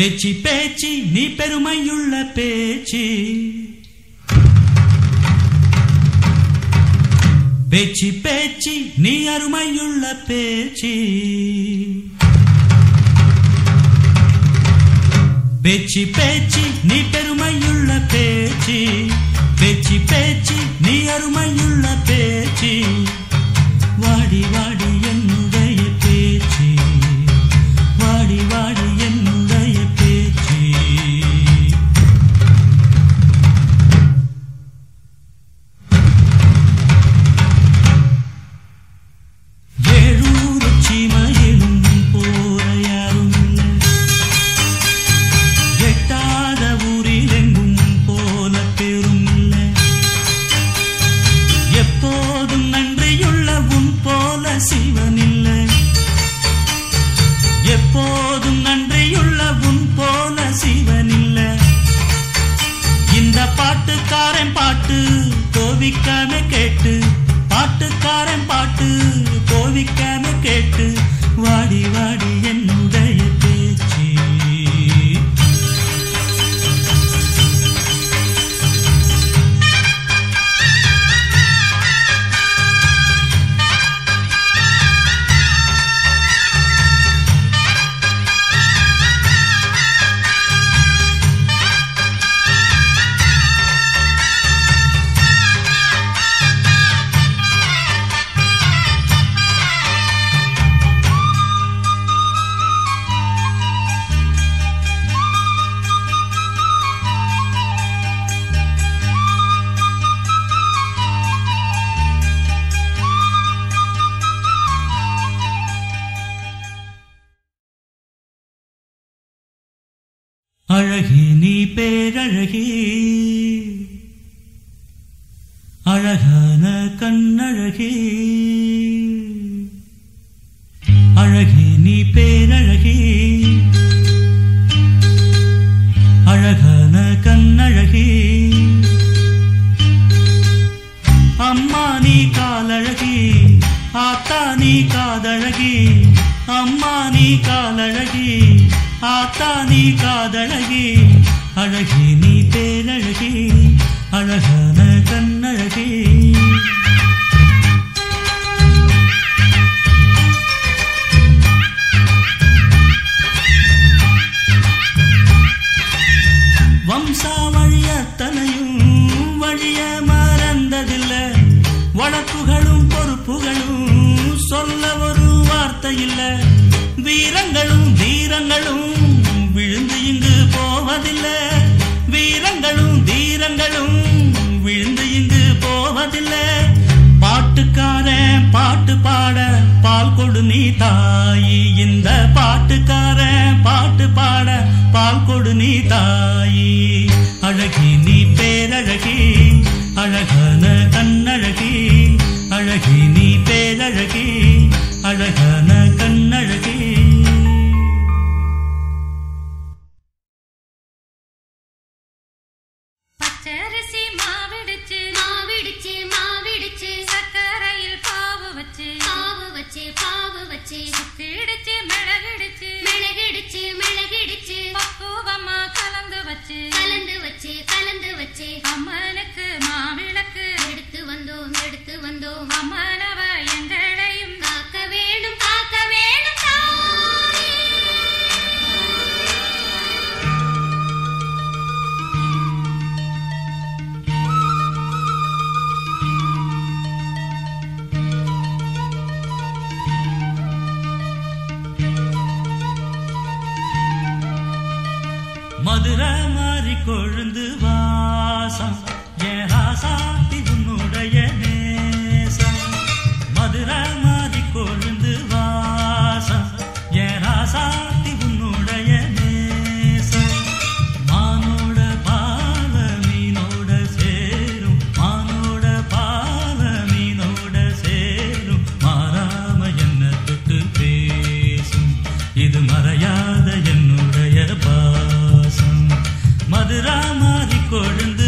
பேச்சு பேச்சு நீ பெருமையுள்ள பேச்சு. பேச்சு பேச்சு நீ அருமையுள்ள பேச்சு. பேச்சு பேச்சு நீ பெருமையுள்ள பேச்சு. பேச்சு பேச்சு நீ அருமையுள்ள பேச்சு. வாடி வாடி. பேரழகி. அழகான கண்ணழகி. அழகி நீ பேரழகி. அழகான கண்ணழகி. அம்மா நீ காலழகி. ஆத்தா நீ காதழகி. அம்மா நீ காலழகி. ஆத்தா நீ காதழகி. அழகே நீ பேரழகே அழகான கண்ணழகே. வம்சாவழியத்தனையும் வழிய மறந்ததில்ல. வழக்குகளும் பொறுப்புகளும் சொல்ல ஒரு வார்த்தை இல்ல வீரங்களும் வீரங்களும் போவதில்ல. வீரங்களும் தீரங்களும் விழுந்து இங்கு போவதில்ல. பாட்டுக்கார பாட்டு பாட பால் கொடு நீ தாயி. இந்த பாட்டுக்கார பாட்டு பாட பால் கொடு நீ தாயி. அழகி நீ பேரழகி அழகான கண்ணழகி. அழகி நீ பேரழகி அழகான yandı 何人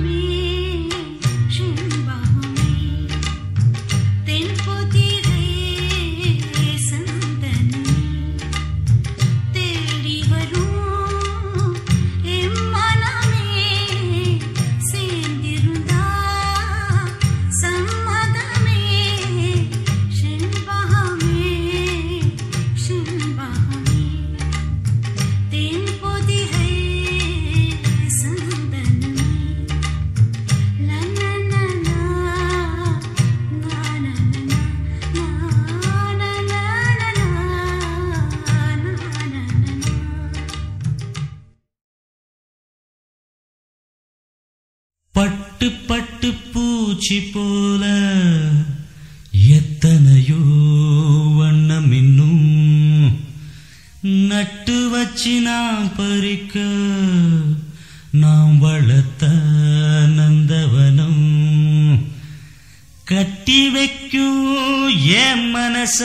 me. பூச்சி போல எத்தனையோ வண்ணம் இன்னும் நட்டு வச்சு நாம் பறிக்க நாம் வளர்த்த நந்தவனம். கட்டி வைக்கும் என் மனச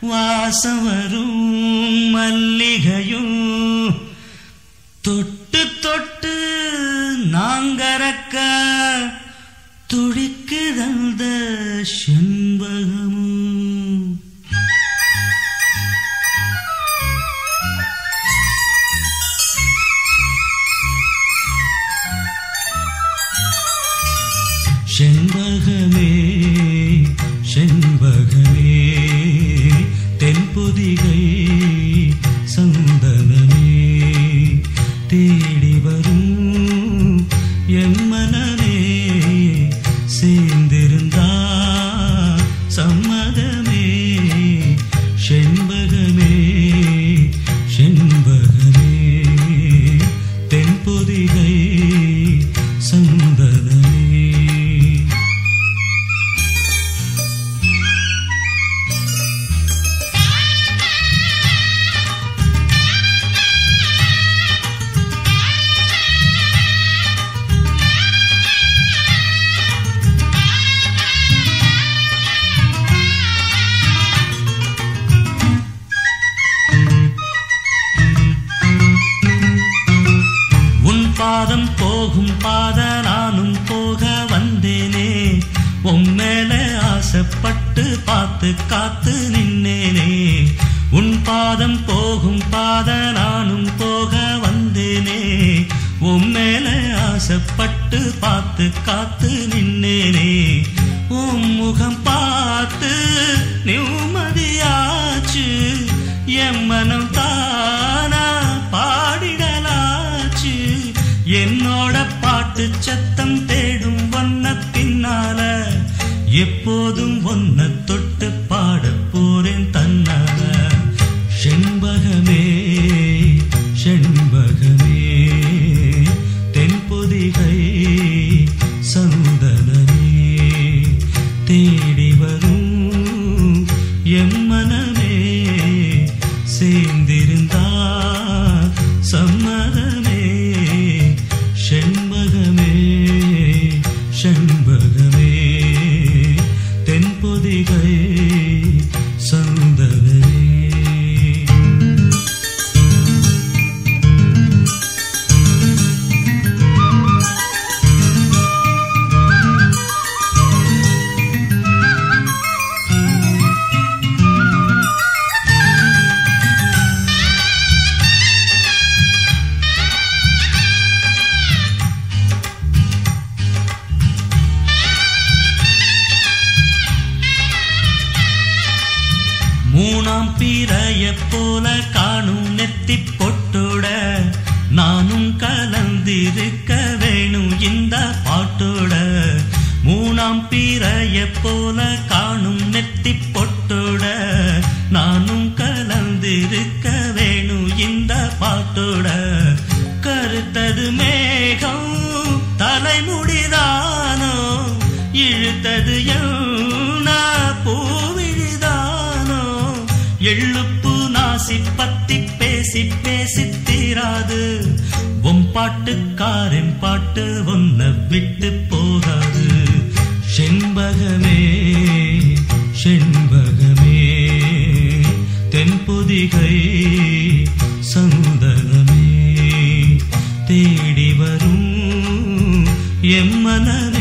வாசம் வரும். வரும் எம் போல காணும் நெத்தி பொட்டோட நானும் கலந்திருக்க வேணும் இந்த பாட்டோட. கருத்தது மேகம் தலைமுடிதானோ இழுத்தது யௌனா பூவிழிதானோ எழுப்பு நாசி பத்தி பேசி பேசித்தீராது பாட்டுக்காரன் பாட்டு ஒன்ன விட்டு எம்மன